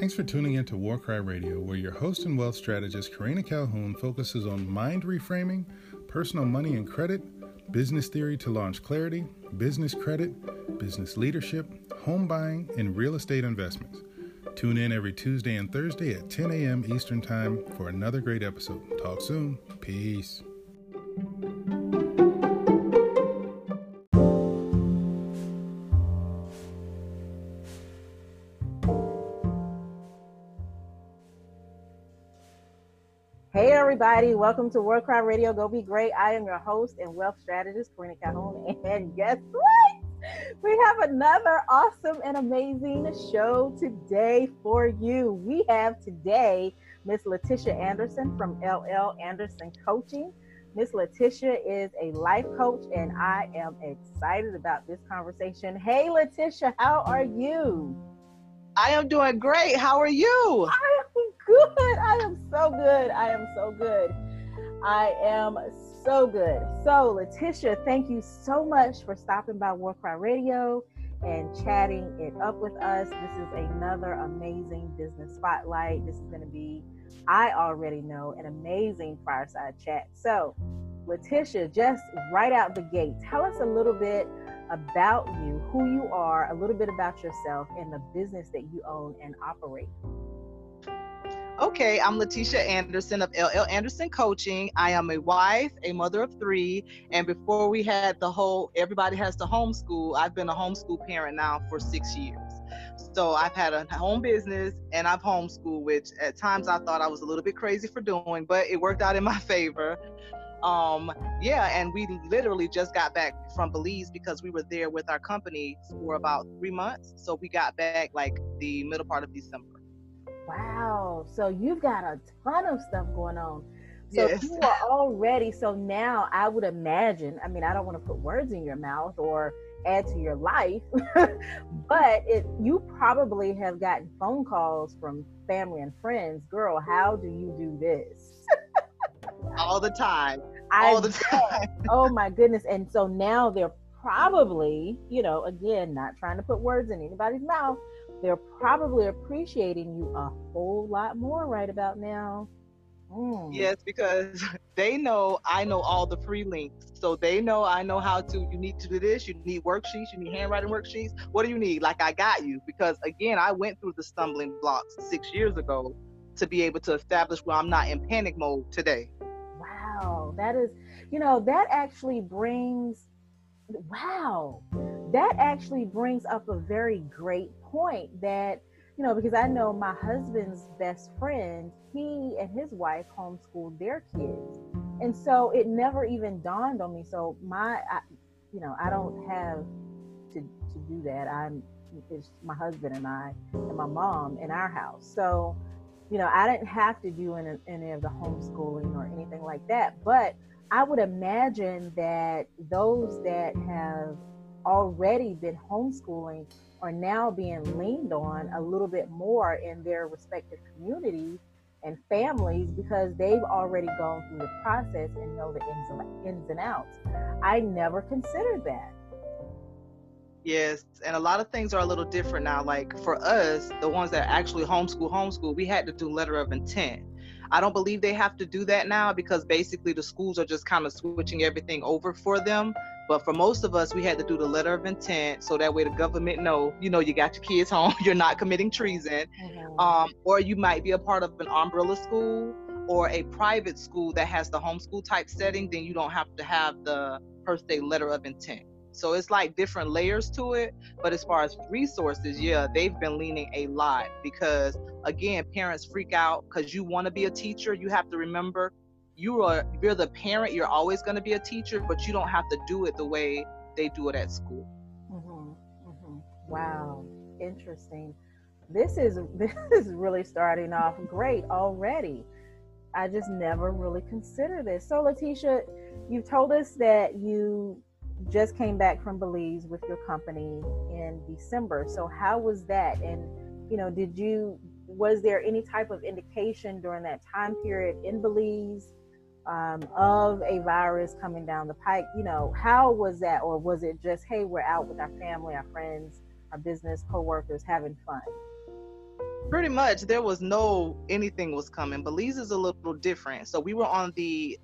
Thanks for tuning in to Warcry Radio, where your host and wealth strategist Karina Calhoun focuses on mind reframing, personal money and credit, business theory to launch clarity, business credit, business leadership, home buying, and real estate investments. Tune in every Tuesday and Thursday at 10 a.m. Eastern Time for another great episode. Talk soon. Peace. Everybody, welcome to Warcry Radio. Go be great. I am your host and wealth strategist, Karina Calhoun. And guess what? We have another awesome and amazing show today for you. We have today Miss Letitia Anderson from LL Anderson Coaching. Miss Letitia is a life coach, and I am excited about this conversation. Hey Letitia, how are you? I am doing great. How are you? I am good. I am so good. I am so good. I am so good. So, Letitia, thank you so much for stopping by Warcry Radio and chatting it up with us. This is another amazing business spotlight. This is going to be, I already know, an amazing fireside chat. So, Letitia, just right out the gate, tell us a little bit about you, who you are, a little bit about yourself, and the business that you own and operate. Okay, I'm Letitia Anderson of LL Anderson Coaching. I am a wife, a mother of three, and before we had the whole everybody has to homeschool, I've been a homeschool parent now for six years. So I've had a home business and I've homeschooled, which at times I thought I was a little bit crazy for doing, but it worked out in my favor. Um, yeah, and we literally just got back from Belize because we were there with our company for about three months. So we got back like the middle part of December. Wow. So you've got a ton of stuff going on. So Yes. you are already, so now I would imagine, I mean, I don't want to put words in your mouth or add to your life, but it, you probably have gotten phone calls from family and friends. Girl, how do you do this? All the time. I All the time. oh my goodness. And so now they're probably, you know, again, not trying to put words in anybody's mouth, they're probably appreciating you a whole lot more right about now. Mm. Yes, because they know I know all the free links. So they know I know how to, you need to do this, you need worksheets, you need handwriting worksheets. What do you need? Like, I got you. Because again, I went through the stumbling blocks six years ago to be able to establish where I'm not in panic mode today. Wow, that is, you know, that actually brings, wow, that actually brings up a very great point that, you know, because I know my husband's best friend, he and his wife homeschooled their kids. And so it never even dawned on me. So my, I, you know, I don't have to, to do that. I'm, it's my husband and I and my mom in our house. So, you know, I didn't have to do any, any of the homeschooling or anything like that. But I would imagine that those that have already been homeschooling are now being leaned on a little bit more in their respective communities and families because they've already gone through the process and know the ins and, outs. I never considered that. Yes, and a lot of things are a little different now. Like for us, the ones that actually homeschool, homeschool, we had to do letter of intent. I don't believe they have to do that now because basically the schools are just kind of switching everything over for them. But for most of us, we had to do the letter of intent so that way the government know, you know, you got your kids home, you're not committing treason. Um, or you might be a part of an umbrella school or a private school that has the homeschool type setting, then you don't have to have the per se letter of intent. So it's like different layers to it. But as far as resources, yeah, they've been leaning a lot because again, parents freak out because you want to be a teacher. You have to remember you are you're the parent, you're always going to be a teacher, but you don't have to do it the way they do it at school. hmm hmm Wow, interesting. This is this is really starting off great already. I just never really considered this. So, Letitia, you've told us that you just came back from Belize with your company in December. So, how was that? And you know, did you was there any type of indication during that time period in Belize um, of a virus coming down the pike? You know, how was that, or was it just, hey, we're out with our family, our friends, our business coworkers, having fun? pretty much there was no anything was coming. Belize is a little different. So we were on the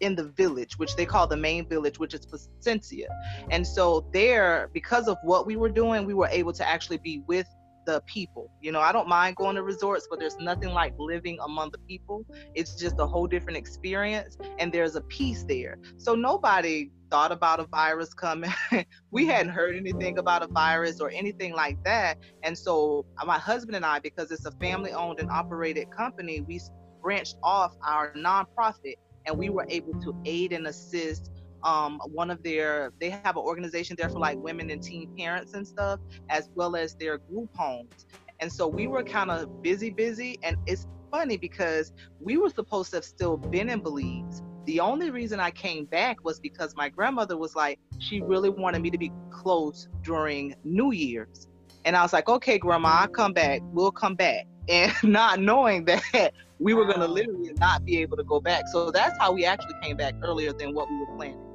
in the village, which they call the main village, which is Placencia. And so there, because of what we were doing, we were able to actually be with the people. You know, I don't mind going to resorts, but there's nothing like living among the people. It's just a whole different experience, and there's a peace there. So nobody thought about a virus coming. we hadn't heard anything about a virus or anything like that. And so uh, my husband and I, because it's a family owned and operated company, we branched off our nonprofit and we were able to aid and assist um, one of their they have an organization there for like women and teen parents and stuff as well as their group homes. And so we were kind of busy busy and it's funny because we were supposed to have still been in belize. The only reason i came back was because my grandmother was like she really wanted me to be close during new year's. And i was like okay grandma i'll come back. We'll come back. And not knowing that we were going to literally not be able to go back. So that's how we actually came back earlier than what we were planning.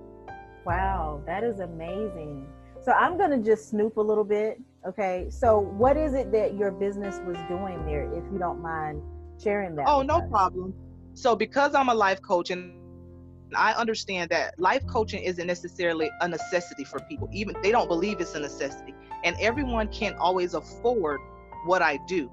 Wow, that is amazing. So I'm going to just snoop a little bit. Okay. So what is it that your business was doing there, if you don't mind sharing that? Oh, no us? problem. So because I'm a life coach and I understand that life coaching isn't necessarily a necessity for people. Even they don't believe it's a necessity. And everyone can't always afford what I do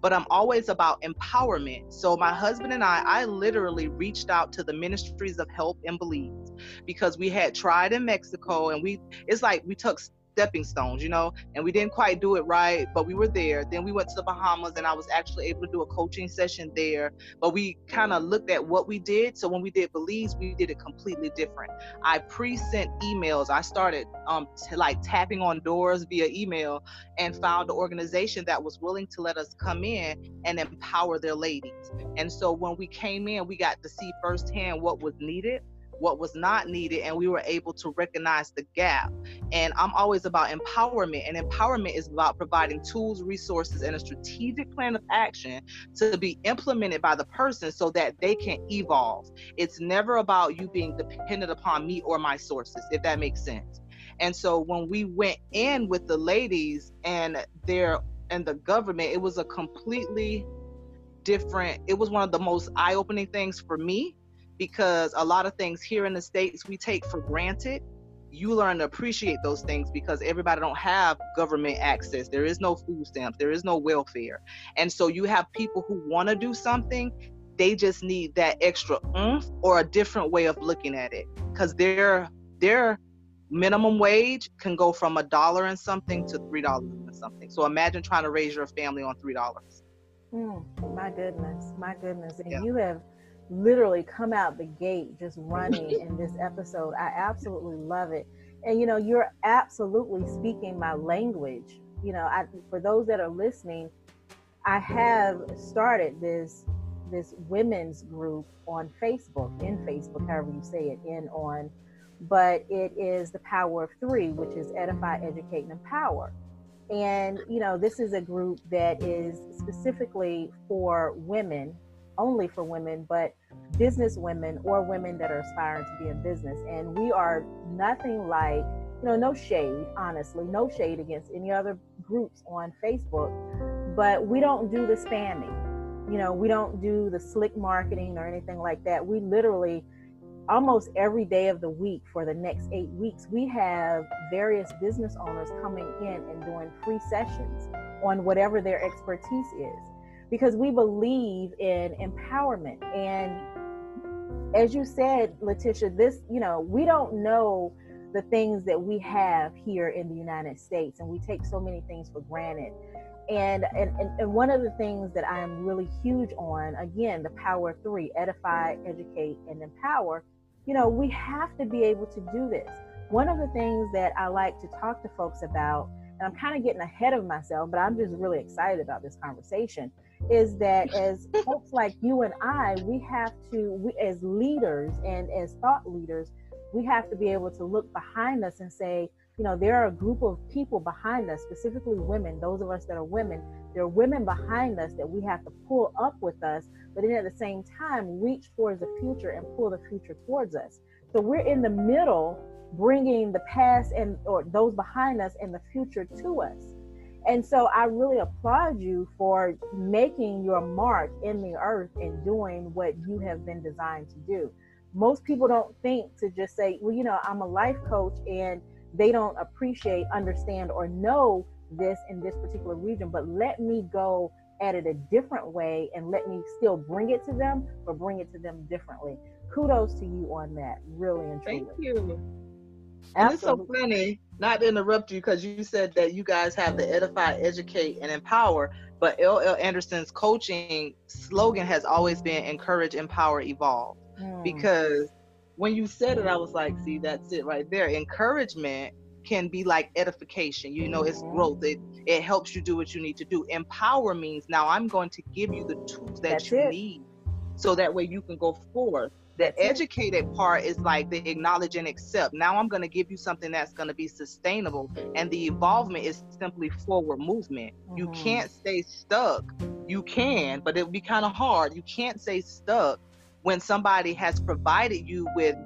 but I'm always about empowerment. So my husband and I, I literally reached out to the ministries of help and Belize because we had tried in Mexico and we it's like we took stepping stones, you know, and we didn't quite do it right, but we were there. Then we went to the Bahamas and I was actually able to do a coaching session there. But we kind of looked at what we did. So when we did Belize, we did it completely different. I pre-sent emails. I started um t- like tapping on doors via email and found an organization that was willing to let us come in and empower their ladies. And so when we came in, we got to see firsthand what was needed what was not needed and we were able to recognize the gap. And i'm always about empowerment and empowerment is about providing tools resources and a strategic plan of action to be implemented by the person so that they can evolve. It's never about you being dependent upon me or my sources if that makes sense. And so when we went in with the ladies and their and the government it was a completely different it was one of the most eye-opening things for me because a lot of things here in the states we take for granted. You learn to appreciate those things because everybody don't have government access. There is no food stamps. There is no welfare. And so you have people who want to do something they just need that extra oomph or a different way of looking at it. Because their their minimum wage can go from a dollar and something to three dollars and something. So imagine trying to raise your family on three dollars. Mm, my goodness my goodness. And yeah. you have literally come out the gate just running in this episode. I absolutely love it. And you know, you're absolutely speaking my language. You know, I for those that are listening, I have started this this women's group on Facebook, in Facebook, however you say it, in on, but it is the power of three, which is edify, educate, and empower. And you know, this is a group that is specifically for women only for women, but business women or women that are aspiring to be in business. And we are nothing like, you know, no shade, honestly, no shade against any other groups on Facebook, but we don't do the spamming. You know, we don't do the slick marketing or anything like that. We literally, almost every day of the week for the next eight weeks, we have various business owners coming in and doing free sessions on whatever their expertise is because we believe in empowerment. And as you said, Letitia, this, you know, we don't know the things that we have here in the United States, and we take so many things for granted. And, and, and one of the things that I am really huge on, again, the power of three edify, educate, and empower. You know, we have to be able to do this. One of the things that I like to talk to folks about, and I'm kind of getting ahead of myself, but I'm just really excited about this conversation, is that as folks like you and I, we have to, we, as leaders and as thought leaders, we have to be able to look behind us and say, you know, there are a group of people behind us, specifically women, those of us that are women, there are women behind us that we have to pull up with us, but then at the same time, reach towards the future and pull the future towards us. So we're in the middle, bringing the past and or those behind us and the future to us. And so I really applaud you for making your mark in the earth and doing what you have been designed to do. Most people don't think to just say, well, you know, I'm a life coach and they don't appreciate, understand, or know this in this particular region, but let me go at it a different way and let me still bring it to them, but bring it to them differently. Kudos to you on that, really and truly. Thank you. And it's so funny, not to interrupt you, because you said that you guys have the edify, educate, and empower. But LL Anderson's coaching slogan has always been encourage, empower, evolve. Mm. Because when you said it, I was like, see, that's it right there. Encouragement can be like edification you know it's growth it it helps you do what you need to do empower means now i'm going to give you the tools that That's you it. need so that way you can go forth the educated part is like the acknowledge and accept now i'm going to give you something that's going to be sustainable and the evolvement is simply forward movement mm-hmm. you can't stay stuck you can but it would be kind of hard you can't stay stuck when somebody has provided you with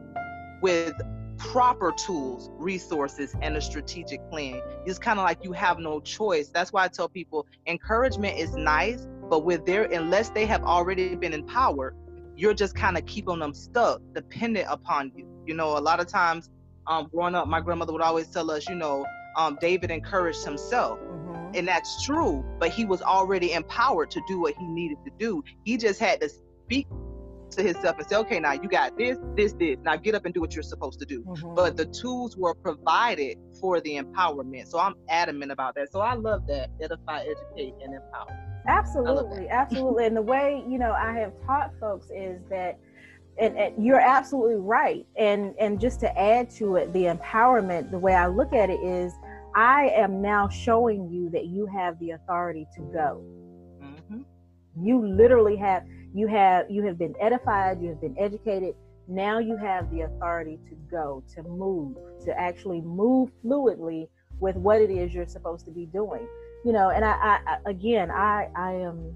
with proper tools, resources, and a strategic plan. It's kind of like you have no choice. That's why I tell people encouragement is nice, but with their unless they have already been empowered, you're just kind of keeping them stuck, dependent upon you. You know, a lot of times, um, growing up, my grandmother would always tell us, you know, um, David encouraged himself. Mm-hmm. And that's true, but he was already empowered to do what he needed to do. He just had to speak to himself and say, okay, now you got this, this, this. Now get up and do what you're supposed to do. Mm-hmm. But the tools were provided for the empowerment. So I'm adamant about that. So I love that edify, educate, and empower. Absolutely, absolutely. And the way you know I have taught folks is that. And, and, you're absolutely right and and just to add to it the empowerment the way i look at it is i am now showing you that you have the authority to go mm-hmm. you literally have you have you have been edified you have been educated now you have the authority to go to move to actually move fluidly with what it is you're supposed to be doing you know and i, I again i i am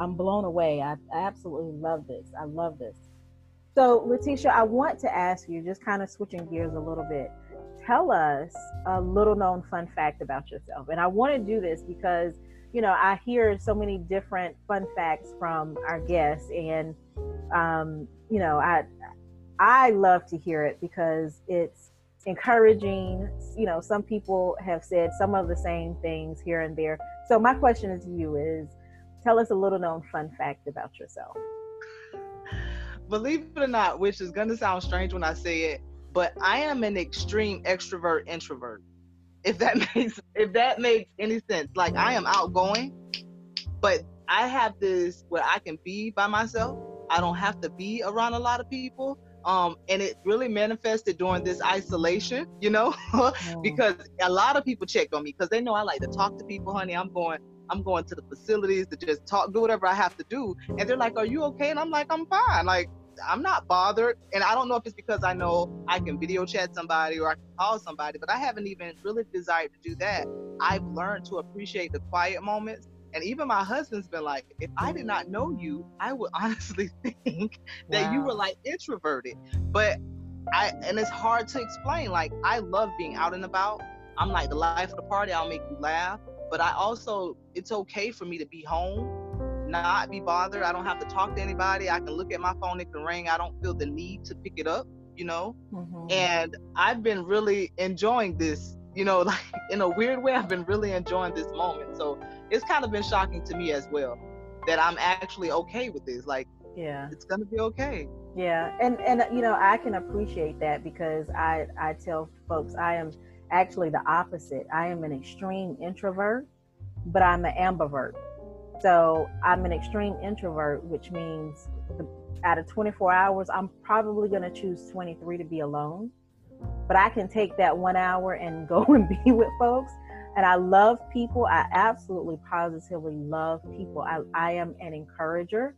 i'm blown away. I, I absolutely love this. I love this. So letitia i want to ask you just kind of switching gears a little bit tell us a little known fun fact about yourself. And i want to do this because you know, I hear so many different fun facts from our guests, and um, you know, I I love to hear it because it's encouraging. You know, some people have said some of the same things here and there. So my question is to you is, tell us a little known fun fact about yourself. Believe it or not, which is going to sound strange when I say it, but I am an extreme extrovert introvert if that makes if that makes any sense. Like I am outgoing, but I have this where I can be by myself. I don't have to be around a lot of people. Um, and it really manifested during this isolation, you know, because a lot of people check on me because they know I like to talk to people, honey. I'm going, I'm going to the facilities to just talk, do whatever I have to do. And they're like, Are you okay? And I'm like, I'm fine. Like, I'm not bothered. And I don't know if it's because I know I can video chat somebody or I can call somebody, but I haven't even really desired to do that. I've learned to appreciate the quiet moments. And even my husband's been like, if I did not know you, I would honestly think that wow. you were like introverted. But I, and it's hard to explain. Like, I love being out and about. I'm like the life of the party. I'll make you laugh. But I also, it's okay for me to be home not be bothered. I don't have to talk to anybody. I can look at my phone, it can ring. I don't feel the need to pick it up, you know? Mm-hmm. And I've been really enjoying this, you know, like in a weird way, I've been really enjoying this moment. So it's kind of been shocking to me as well that I'm actually okay with this. Like, yeah, it's gonna be okay. Yeah, and and uh, you know I can appreciate that because I I tell folks I am actually the opposite. I am an extreme introvert, but I'm an ambivert. So I'm an extreme introvert, which means out of 24 hours, I'm probably going to choose 23 to be alone. But I can take that one hour and go and be with folks. And I love people. I absolutely positively love people. I, I am an encourager.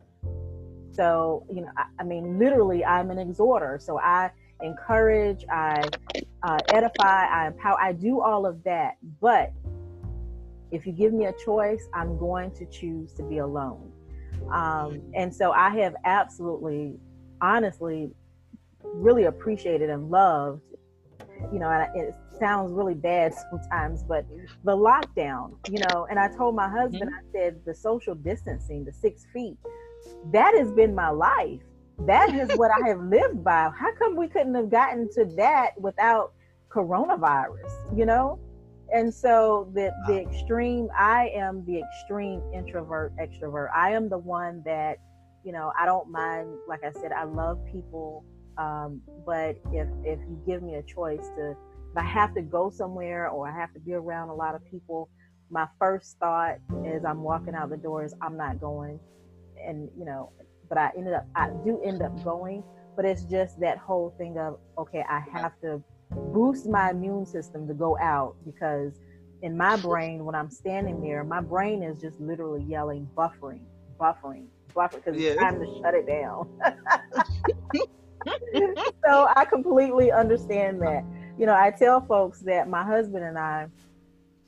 So, you know, I, I mean, literally, I'm an exhorter. So I encourage, I uh, edify, I empower, I do all of that. But if you give me a choice, I'm going to choose to be alone. Um, and so I have absolutely, honestly, really appreciated and loved you know, and it sounds really bad sometimes, but the lockdown, you know, and I told my husband, mm-hmm. I said, the social distancing, the six feet, that has been my life. That is what I have lived by. How come we couldn't have gotten to that without coronavirus, you know? And so the the extreme, I am the extreme introvert extrovert. I am the one that, you know, I don't mind. Like I said, I love people, um, but if if you give me a choice to, if I have to go somewhere or I have to be around a lot of people, my first thought as I'm walking out the door is I'm not going, and you know, but I ended up I do end up going, but it's just that whole thing of okay, I have to boost my immune system to go out because in my brain when i'm standing there my brain is just literally yelling buffering buffering buffering because it's time to shut it down so i completely understand that you know i tell folks that my husband and i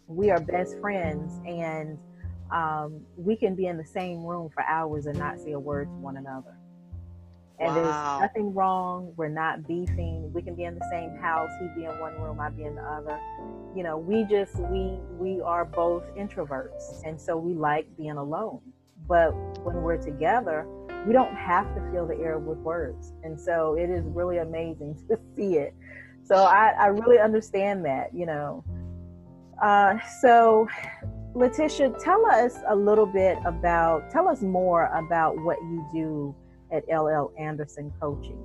we are best friends and um, we can be in the same room for hours and not say a word to one another and wow. there's nothing wrong. We're not beefing. We can be in the same house. He be in one room, I be in the other. You know, we just we we are both introverts, and so we like being alone. But when we're together, we don't have to fill the air with words, and so it is really amazing to see it. So I, I really understand that. You know, uh, so Letitia, tell us a little bit about, tell us more about what you do at LL Anderson Coaching?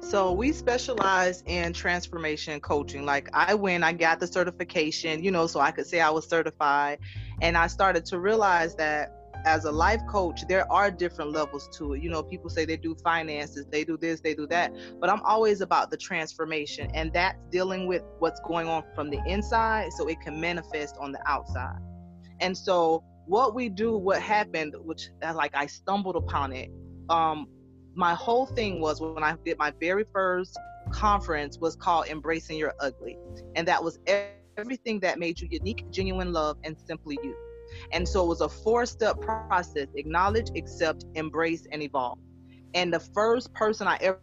So we specialize in transformation coaching. Like I went, I got the certification, you know, so I could say I was certified. And I started to realize that as a life coach, there are different levels to it. You know, people say they do finances, they do this, they do that. But I'm always about the transformation, and that's dealing with what's going on from the inside so it can manifest on the outside. And so what we do, what happened, which uh, like I stumbled upon it. Um, my whole thing was when I did my very first conference was called Embracing Your Ugly, and that was everything that made you unique, genuine love, and simply you. And so it was a four-step process: acknowledge, accept, embrace, and evolve. And the first person I ever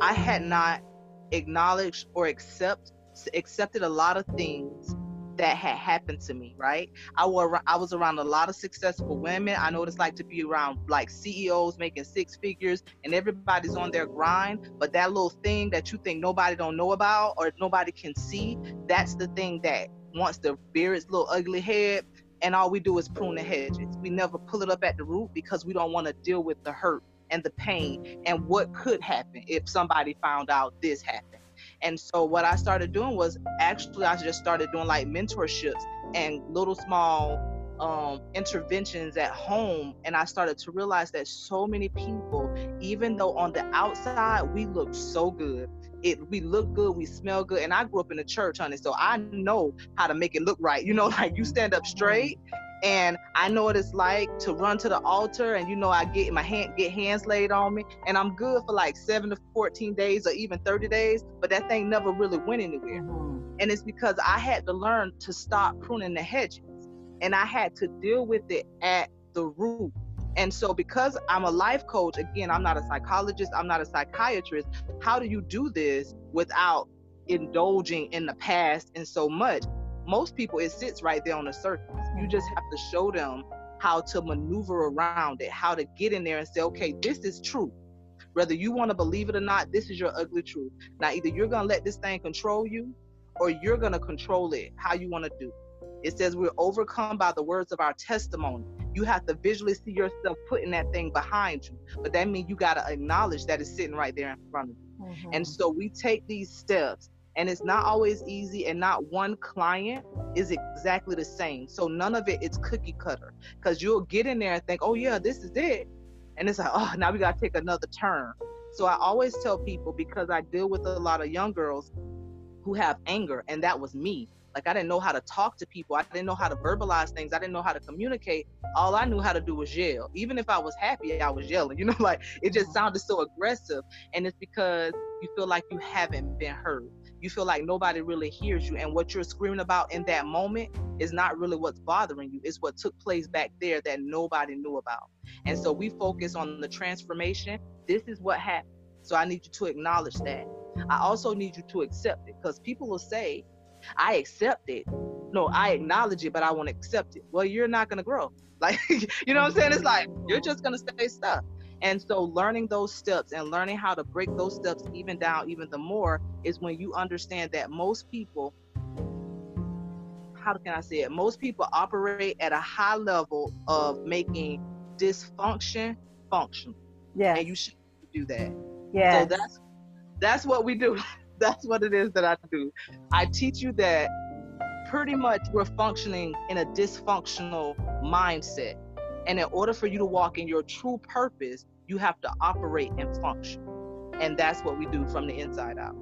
I had not acknowledged or accept accepted a lot of things that had happened to me, right? I were I was around a lot of successful women. I know what it's like to be around like CEOs making six figures and everybody's on their grind, but that little thing that you think nobody don't know about or nobody can see, that's the thing that wants to bear its little ugly head and all we do is prune the hedges. We never pull it up at the root because we don't want to deal with the hurt and the pain and what could happen if somebody found out this happened. And so what I started doing was actually I just started doing like mentorships and little small um, interventions at home. And i started to realize that so many people even though on the outside we look so good it we look good we smell good. And i grew up in the church honey so i know how to make it look right. You know like you stand up straight and I know what it's like to run to the altar and you know I get my hand get hands laid on me. And I'm good for like 7 to 14 days or even 30 days but that thing never really went anywhere. Mm-hmm. and it's because I had to learn to stop pruning the hedges. And I had to deal with it at the root. And so because I'm a life coach again I'm not a psychologist I'm not a psychiatrist how do you do this without indulging in the past and so much most people it sits right there on the surface. You just have to show them how to maneuver around it how to get in there and say okay this is true. Whether you want to believe it or not this is your ugly truth. Now either you're going to let this thing control you or you're going to control it how you want to do it. Says we're overcome by the words of our testimony. You have to visually see yourself putting that thing behind you but that means you got to acknowledge that it's sitting right there in front of you. Mm-hmm. and so we take these steps and it's not always easy and not one client is exactly the same so none of it is cookie cutter because you'll get in there and think oh yeah this is it and it's like oh now we got to take another turn so i always tell people because i deal with a lot of young girls who have anger and that was me Like I didn't know how to talk to people. I didn't know how to verbalize things. I didn't know how to communicate. All I knew how to do was yell. Even if I was happy, I was yelling. You know, like it just mm-hmm. sounded so aggressive. And it's because you feel like you haven't been heard. You feel like nobody really hears you. And what you're screaming about in that moment is not really what's bothering you. It's what took place back there that nobody knew about. And so we focus on the transformation. This is what happened. So I need you to acknowledge that. I also need you to accept it because people will say, I accept it. No, I acknowledge it, but I won't accept it. Well, you're not going to grow. Like, you know what I'm saying? It's like, you're just going to stay stuck. And so, learning those steps and learning how to break those steps even down, even the more, is when you understand that most people, how can I say it? Most people operate at a high level of making dysfunction functional. Yeah. And you should do that. Yeah. So that's that's what we do. that's what it is that I do. I teach you that pretty much we're functioning in a dysfunctional mindset. And in order for you to walk in your true purpose, you have to operate and function. And that's what we do from the inside out.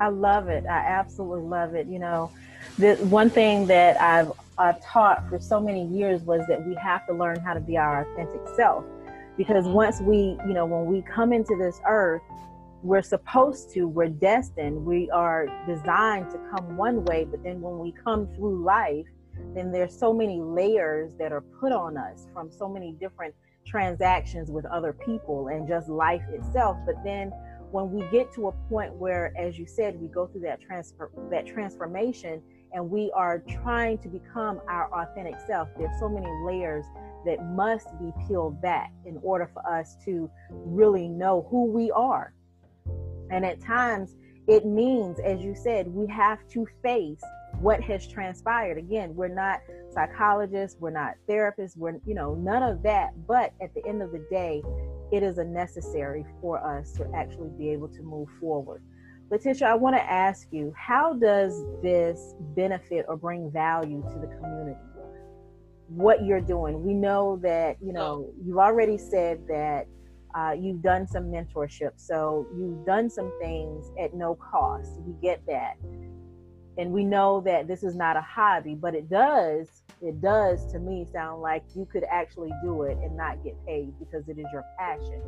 I love it. I absolutely love it. You know, the one thing that I've I've taught for so many years was that we have to learn how to be our authentic self. Because mm-hmm. once we, you know, when we come into this earth, we're supposed to, we're destined, we are designed to come one way, but then when we come through life, then there's so many layers that are put on us from so many different transactions with other people and just life itself. But then when we get to a point where, as you said, we go through that transfer that transformation and we are trying to become our authentic self, there's so many layers that must be peeled back in order for us to really know who we are and at times, it means, as you said, we have to face what has transpired. Again, we're not psychologists, we're not therapists, we're, you know, none of that. But at the end of the day, it is a necessary for us to actually be able to move forward. Letitia, I want to ask you, how does this benefit or bring value to the community? What you're doing. We know that, you know, you've already said that uh, you've done some mentorship. So you've done some things at no cost. We get that. And we know that this is not a hobby, but it does, it does to me sound like you could actually do it and not get paid because it is your passion.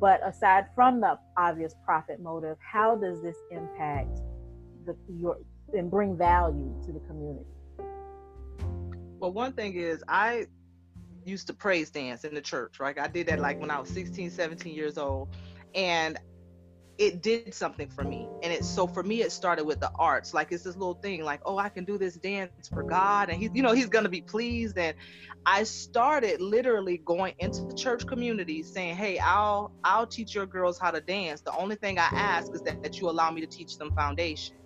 But aside from the obvious profit motive, how does this impact the, your and bring value to the community? Well, one thing is I used to praise dance in the church, right? I did that like when I was 16, 17 years old. And it did something for me. And it so for me it started with the arts. Like it's this little thing, like, oh, I can do this dance for God and he's you know, he's gonna be pleased. And I started literally going into the church community saying, Hey, I'll I'll teach your girls how to dance. The only thing I ask is that, that you allow me to teach them foundation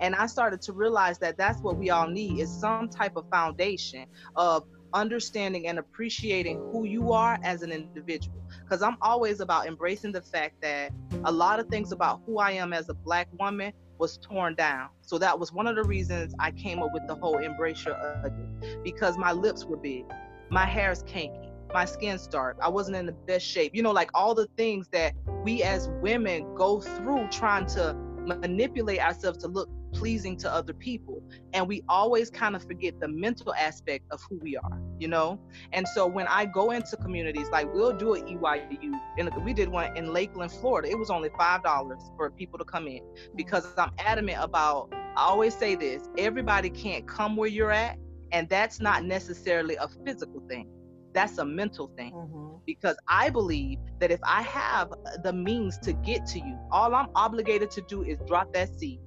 and i started to realize that that's what we all need is some type of foundation of understanding and appreciating who you are as an individual. Because I'm always about embracing the fact that a lot of things about who I am as a black woman was torn down. So that was one of the reasons I came up with the whole embrace your ugly because my lips were big, my hair is kinky, my skin's dark, I wasn't in the best shape. You know, like all the things that we as women go through trying to manipulate ourselves to look pleasing to other people. And we always kind of forget the mental aspect of who we are you know? And so when i go into communities like we'll do an EYU and we did one in lakeland florida. It was only five dollars for people to come in because i'm adamant about i always say this everybody can't come where you're at and that's not necessarily a physical thing that's a mental thing. Mm-hmm. because i believe that if i have the means to get to you all i'm obligated to do is drop that seed.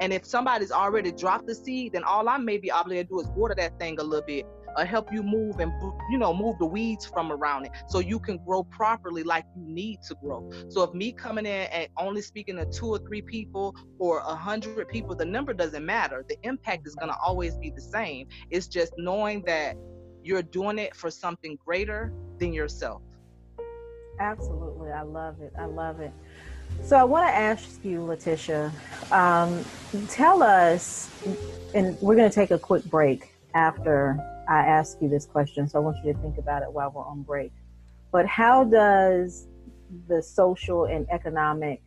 And if somebody's already dropped the seed, then all I may be obligated to do is water that thing a little bit or help you move and you know move the weeds from around it so you can grow properly like you need to grow. So if me coming in and only speaking to two or three people or a hundred people the number doesn't matter. The impact is going to always be the same. It's just knowing that you're doing it for something greater than yourself absolutely i love it i love it so I want to ask you, Letitia, um, tell us, and we're going to take a quick break after I ask you this question. So I want you to think about it while we're on break. But how does the social and economic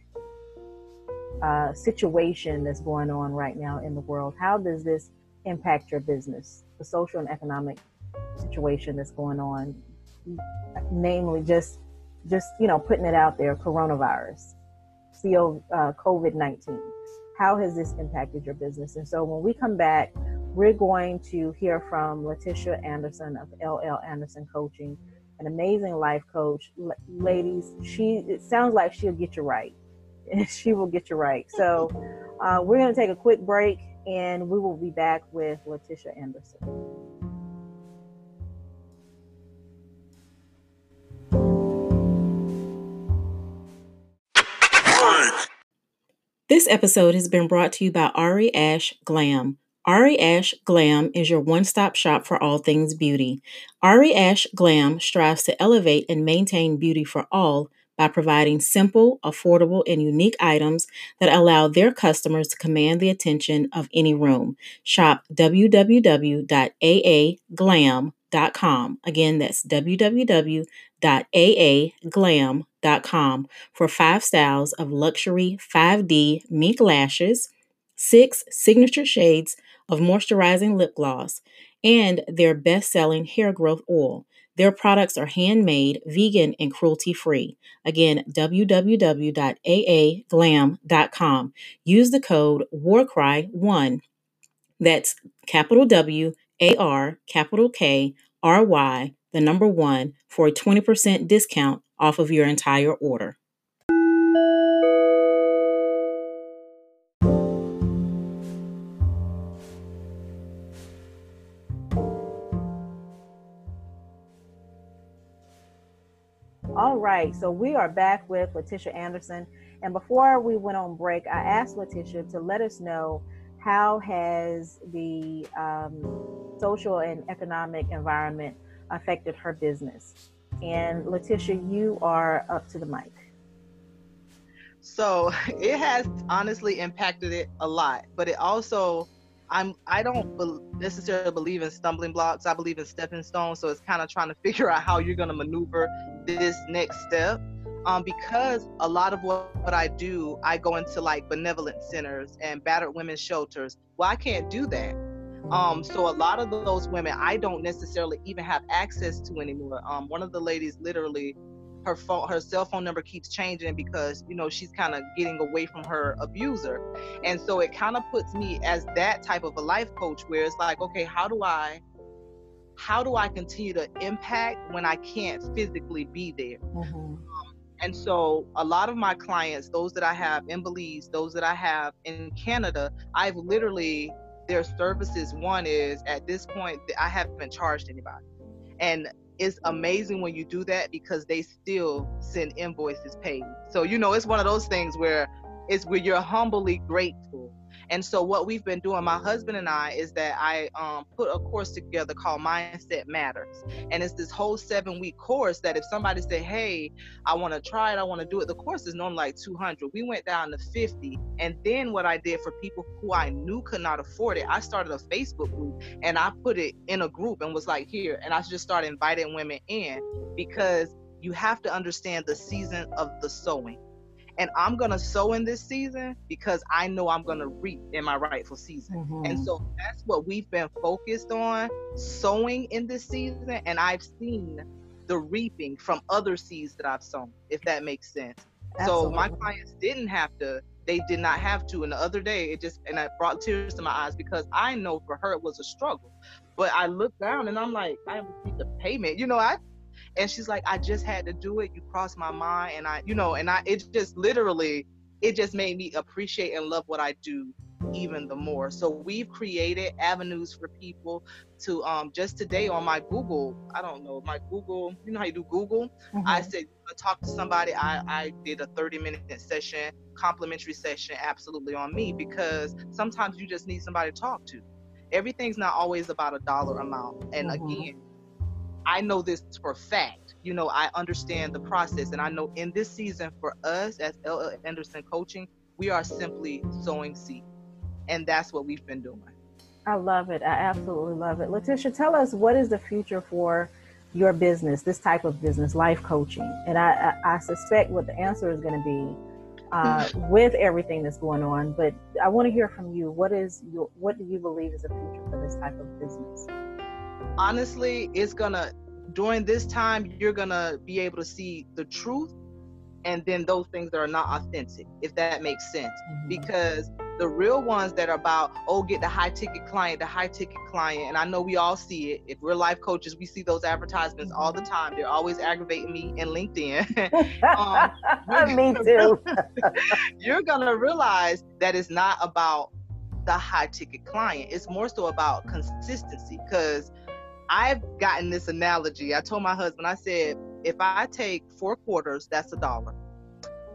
uh, situation that's going on right now in the world, how does this impact your business, the social and economic situation that's going on, namely just just you know putting it out there, coronavirus, CO, uh, COVID nineteen. How has this impacted your business? And so when we come back, we're going to hear from Letitia Anderson of LL Anderson Coaching, an amazing life coach. L- ladies, she it sounds like she'll get you right. she will get you right. So uh, we're going to take a quick break, and we will be back with Letitia Anderson. This episode has been brought to you by Ari Ash Glam. Ari Ash Glam is your one stop shop for all things beauty. Ari Ash Glam strives to elevate and maintain beauty for all by providing simple, affordable, and unique items that allow their customers to command the attention of any room. Shop www.aaglam.com. Again, that's www.aaglam.com for five styles of luxury 5D mink lashes, six signature shades of moisturizing lip gloss, and their best selling hair growth oil. Their products are handmade, vegan, and cruelty free. Again, www.aaglam.com. Use the code WARCRY1. That's capital W A R capital K R Y, the number one, for a 20% discount off of your entire order. All right, so we are back with Letitia Anderson. And before we went on break, I asked Letitia to let us know how has the um, social and economic environment affected her business. And Letitia, you are up to the mic. So it has honestly impacted it a lot, but it also I'm I don't be- necessarily believe in stumbling blocks. I believe in stepping stones. So it's kind of trying to figure out how you're going to maneuver this next step. Um, because a lot of what, what I do, I go into like benevolent centers and battered women's shelters. Well, I can't do that. Um, so a lot of those women I don't necessarily even have access to anymore. Um, one of the ladies literally her phone her cell phone number keeps changing because you know she's kind of getting away from her abuser and so it kind of puts me as that type of a life coach where it's like okay how do i how do i continue to impact when i can't physically be there mm-hmm. and so a lot of my clients those that i have in belize those that i have in canada i've literally their services one is at this point i haven't been charged anybody and it's amazing when you do that because they still send invoices paid. So you know, it's one of those things where it's where you're humbly grateful and so what we've been doing, my husband and I, is that I um, put a course together called Mindset Matters, and it's this whole seven week course that if somebody said, "Hey, I want to try it, I want to do it," the course is normally like 200. We went down to 50, and then what I did for people who I knew could not afford it, I started a Facebook group and I put it in a group and was like, "Here," and I just started inviting women in because you have to understand the season of the sowing and I'm gonna sow in this season because I know I'm gonna reap in my rightful season. Mm-hmm. And so that's what we've been focused on, sowing in this season, and I've seen the reaping from other seeds that I've sown, if that makes sense. Absolutely. So my clients didn't have to, they did not have to. And the other day it just and it brought tears to my eyes because I know for her it was a struggle. But I looked down and I'm like, I received a payment. You know, I and she's like i just had to do it. You crossed my mind. And i you know and i it just literally it just made me appreciate and love what i do even the more. So we've created avenues for people to um just today on my google i don't know my google you know how you do google? Mm-hmm. i said talk to somebody. I i did a 30 minute session complimentary session absolutely on me because sometimes you just need somebody to talk to. Everything's not always about a dollar amount. And mm-hmm. again I know this for fact. You know, I understand the process, and I know in this season for us as LL Anderson coaching, we are simply sowing seed, and that's what we've been doing. I love it. I absolutely love it. Letitia, tell us what is the future for your business, this type of business, life coaching, and I, I, I suspect what the answer is going to be uh, with everything that's going on. But I want to hear from you. What is your what do you believe is the future for this type of business? Honestly, it's gonna during this time you're gonna be able to see the truth and then those things that are not authentic, if that makes sense. Mm-hmm. Because the real ones that are about, oh, get the high ticket client, the high ticket client. And I know we all see it. If we're life coaches, we see those advertisements all the time. They're always aggravating me in LinkedIn. um, me too. you're to realize that it's not about the high ticket client, it's more so about consistency. Because I've gotten this analogy. I told my husband, I said, if I take four quarters, that's a dollar.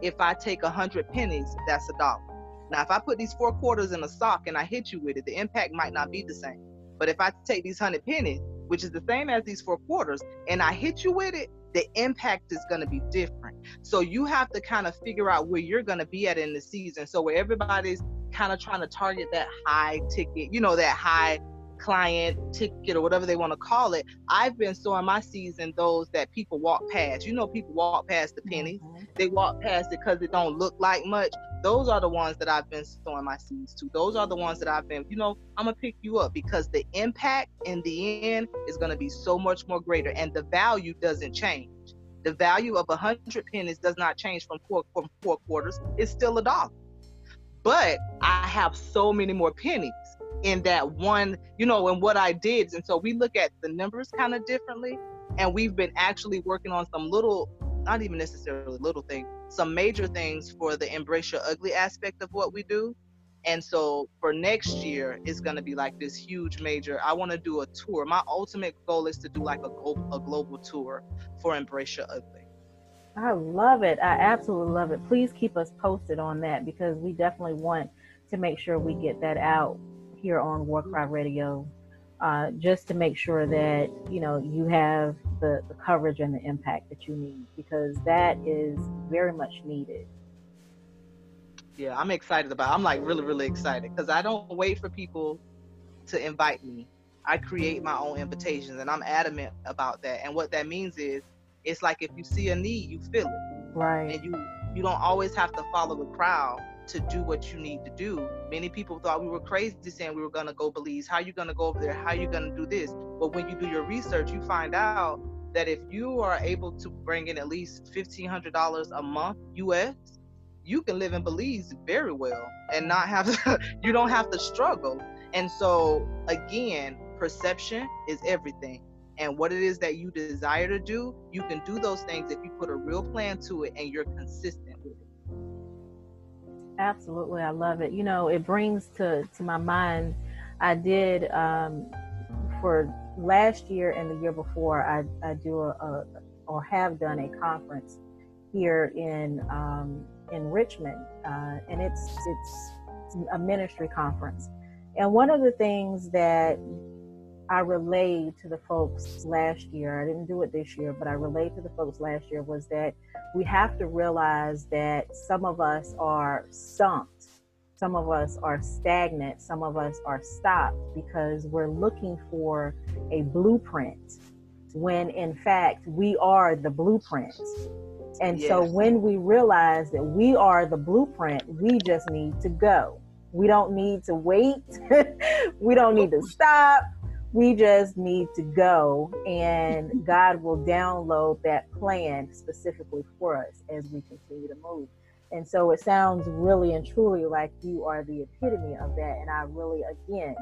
If I take a hundred pennies, that's a dollar. Now, if I put these four quarters in a sock and I hit you with it, the impact might not be the same. But if I take these hundred pennies, which is the same as these four quarters, and I hit you with it, the impact is going to be different. So you have to kind of figure out where you're going to be at in the season. So where everybody's kind of trying to target that high ticket, you know, that high client ticket or whatever they want to call it. I've been sowing my season those that people walk past. You know, people walk past the pennies. Mm-hmm. They walk past it because it don't look like much. Those are the ones that I've been sowing my seeds to. Those are the ones that I've been, you know, I'm gonna pick you up because the impact in the end is gonna be so much more greater, and the value doesn't change. The value of a hundred pennies does not change from four from four quarters. It's still a dollar. But I have so many more pennies in that one, you know, and what I did. And so we look at the numbers kind of differently. And we've been actually working on some little, not even necessarily little things, some major things for the embrace your ugly aspect of what we do. And so for next year, it's going to be like this huge major. I want to do a tour. My ultimate goal is to do like a, a global tour for Embrace Your Ugly. I love it. I absolutely love it. Please keep us posted on that because we definitely want to make sure we get that out here on Warcry Radio, uh, just to make sure that you know you have the, the coverage and the impact that you need because that is very much needed. Yeah, I'm excited about. It. I'm like really, really excited because I don't wait for people to invite me. I create my own invitations, and I'm adamant about that. And what that means is, it's like if you see a need, you feel it, right? And you you don't always have to follow the crowd to do what you need to do. Many people thought we were crazy saying we were going to go Belize. How you going to go over there? How you going to do this? But when you do your research, you find out that if you are able to bring in at least $1,500 a month US, you can live in Belize very well and not have to, you don't have to struggle. And so again, perception is everything. And what it is that you desire to do, you can do those things if you put a real plan to it and you're consistent with it. Absolutely, I love it. You know, it brings to to my mind. I did um, for last year and the year before. I I do a, a or have done a conference here in um, in Richmond, uh, and it's it's a ministry conference. And one of the things that I relayed to the folks last year, I didn't do it this year, but I relayed to the folks last year was that we have to realize that some of us are stumped, some of us are stagnant, some of us are stopped because we're looking for a blueprint when in fact we are the blueprint. And yes. so when we realize that we are the blueprint, we just need to go. We don't need to wait. we don't need to stop we just need to go and God will download that plan specifically for us as we continue to move. And so it sounds really and truly like you are the epitome of that. And I really, again,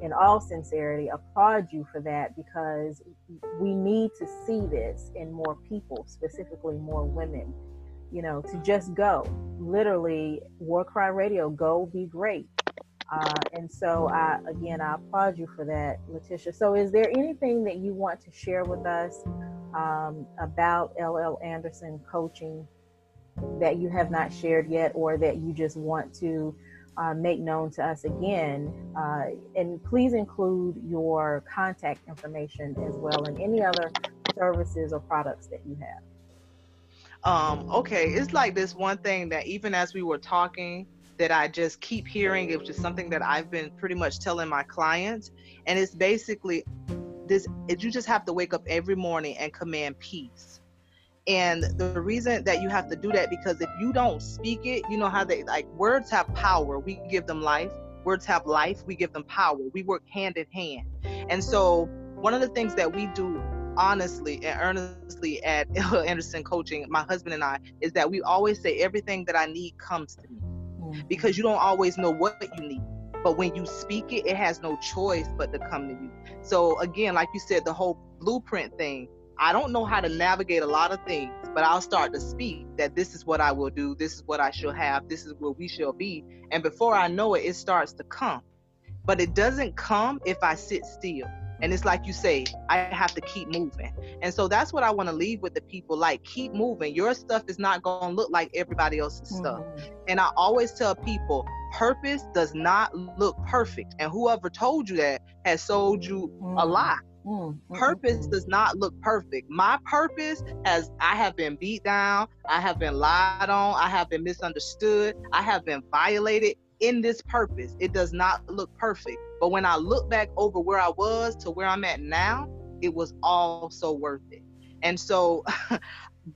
in all sincerity, applaud you for that because we need to see this in more people, specifically more women, you know, to just go. Literally, Warcry Radio, go be great uh, and so, I, again, I applaud you for that, Letitia. So, is there anything that you want to share with us um, about LL Anderson coaching that you have not shared yet, or that you just want to uh, make known to us again? Uh, and please include your contact information as well, and any other services or products that you have. Um, okay, it's like this one thing that even as we were talking, that I just keep hearing. which is something that I've been pretty much telling my clients. And it's basically this you just have to wake up every morning and command peace. And the reason that you have to do that because if you don't speak it, you know how they like words have power. We give them life. Words have life. We give them power. We work hand in hand. And so one of the things that we do honestly and earnestly at Anderson Coaching, my husband and I, is that we always say everything that I need comes to me. Mm-hmm. Because you don't always know what you need. But when you speak it, it has no choice but to come to you. So again, like you said, the whole blueprint thing, I don't know how to navigate a lot of things, but I'll start to speak that this is what I will do, this is what I shall have, this is where we shall be. And before I know it, it starts to come. But it doesn't come if I sit still. And it's like you say, I have to keep moving. And so that's what I want to leave with the people like, keep moving. Your stuff is not going to look like everybody else's mm-hmm. stuff. And I always tell people, purpose does not look perfect. And whoever told you that has sold you mm-hmm. a lie. Mm-hmm. Purpose does not look perfect. My purpose has I have been beat down, I have been lied on, I have been misunderstood, I have been violated in this purpose. It does not look perfect. But when I look back over where I was to where I'm at now, it was all so worth it. And so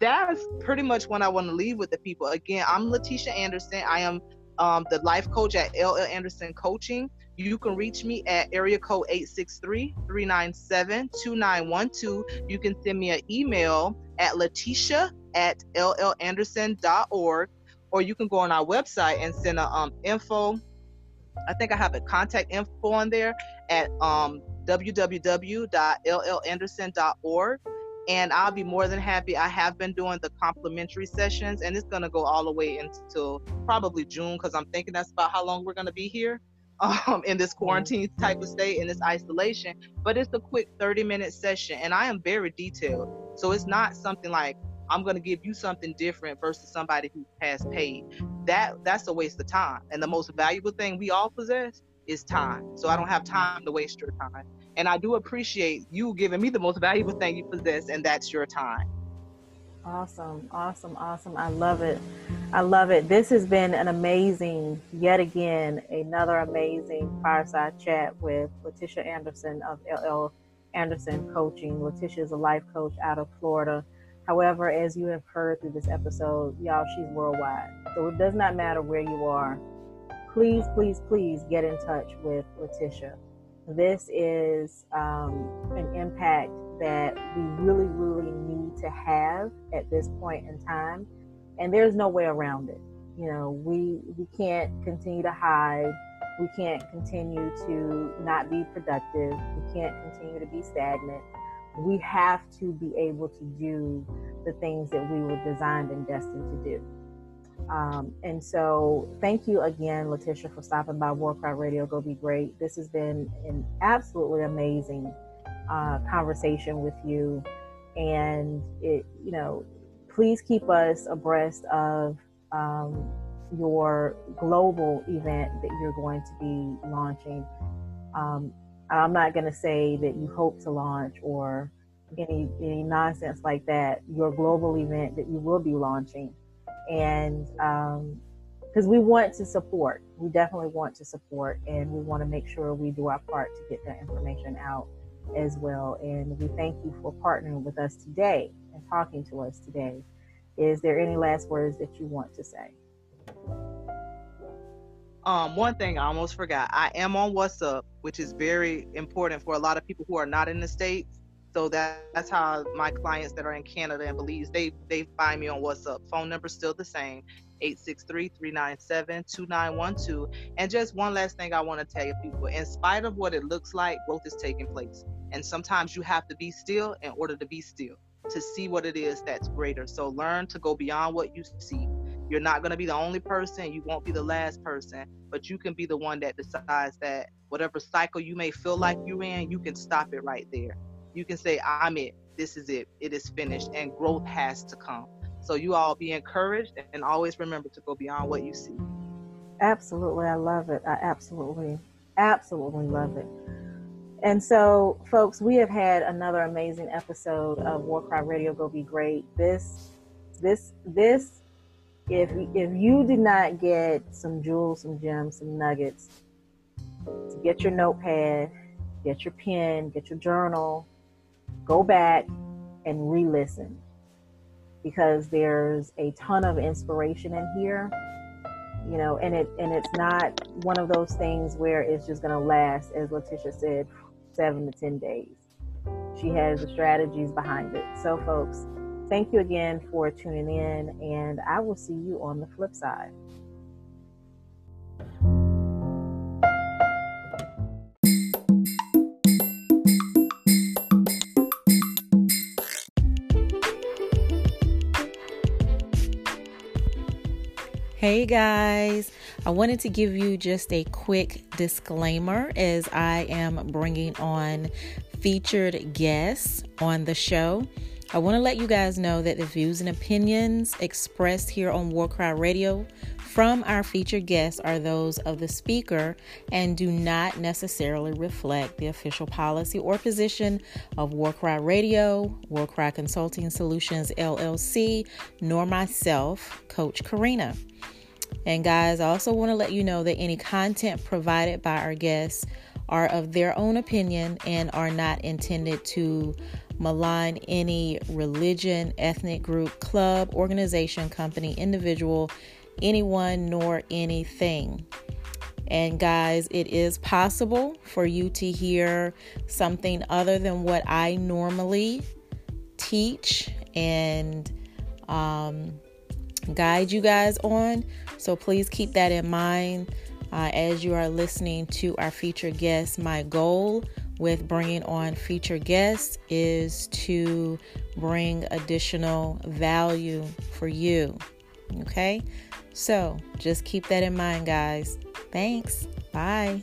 that's pretty much what I want to leave with the people. Again, I'm Letitia Anderson. I am um, the life coach at LL Anderson Coaching. You can reach me at area code 863-397-2912. You can send me an email at letitia at llanderson.org or you can go on our website and send a um, info I think I have a contact info on there at um, www.llanderson.org. And I'll be more than happy. I have been doing the complimentary sessions, and it's going to go all the way until probably June because I'm thinking that's about how long we're going to be here um, in this quarantine type of state, in this isolation. But it's a quick 30 minute session, and I am very detailed. So it's not something like, I'm going to give you something different versus somebody who has paid. That that's a waste of time. And the most valuable thing we all possess is time. So I don't have time to waste your time. And I do appreciate you giving me the most valuable thing you possess, and that's your time. Awesome, awesome, awesome. I love it. I love it. This has been an amazing, yet again, another amazing fireside chat with Letitia Anderson of LL Anderson Coaching. Letitia is a life coach out of Florida. However, as you have heard through this episode, y'all, she's worldwide. So it does not matter where you are. Please, please, please get in touch with Letitia. This is um, an impact that we really, really need to have at this point in time. And there's no way around it. You know, we we can't continue to hide. We can't continue to not be productive. We can't continue to be stagnant we have to be able to do the things that we were designed and destined to do. Um, and so, thank you again, Letitia, for stopping by Warcry Radio. Go be great. This has been an absolutely amazing uh, conversation with you, and it, you know, please keep us abreast of um, your global event that you're going to be launching. Um, I'm not going to say that you hope to launch or any any nonsense like that. Your global event that you will be launching, and because um, we want to support, we definitely want to support, and we want to make sure we do our part to get that information out as well. And we thank you for partnering with us today and talking to us today. Is there any last words that you want to say? Um, one thing I almost forgot. I am on WhatsApp, which is very important for a lot of people who are not in the states. So that, that's how my clients that are in Canada and Belize, they they find me on WhatsApp. Phone number still the same, 863-397-2912. And just one last thing I want to tell you people, in spite of what it looks like, growth is taking place. And sometimes you have to be still in order to be still, to see what it is that's greater. So learn to go beyond what you see you're not going to be the only person. You won't be the last person, but you can be the one that decides that whatever cycle you may feel like you're in, you can stop it right there. You can say, I'm it. This is it. It is finished. And growth has to come. So you all be encouraged and always remember to go beyond what you see. Absolutely. I love it. I absolutely, absolutely love it. And so, folks, we have had another amazing episode of Warcry Radio Go Be Great. This, this, this if if you did not get some jewels, some gems, some nuggets, to get your notepad, get your pen, get your journal, go back and re-listen. because there's a ton of inspiration in here you know and it and it's not one of those things where it's just to last as letitia said seven to ten days she has the strategies behind it so folks thank you again for tuning in and i will see you on the flip side Hey guys, I wanted to give you just a quick disclaimer as I am bringing on featured guests on the show. I want to let you guys know that the views and opinions expressed here on Warcry Radio from our featured guests are those of the speaker and do not necessarily reflect the official policy or position of Warcry Radio, Warcry Consulting Solutions LLC, nor myself, Coach Karina. And guys, I also want to let you know that any content provided by our guests are of their own opinion and are not intended to malign any religion, ethnic group, club, organization, company, individual, anyone, nor anything. And guys, it is possible for you to hear something other than what I normally teach and um, guide you guys on. So please keep that in mind uh, as you are listening to our featured guests. My goal with bringing on featured guests is to bring additional value for you. Okay? So just keep that in mind, guys. Thanks. Bye.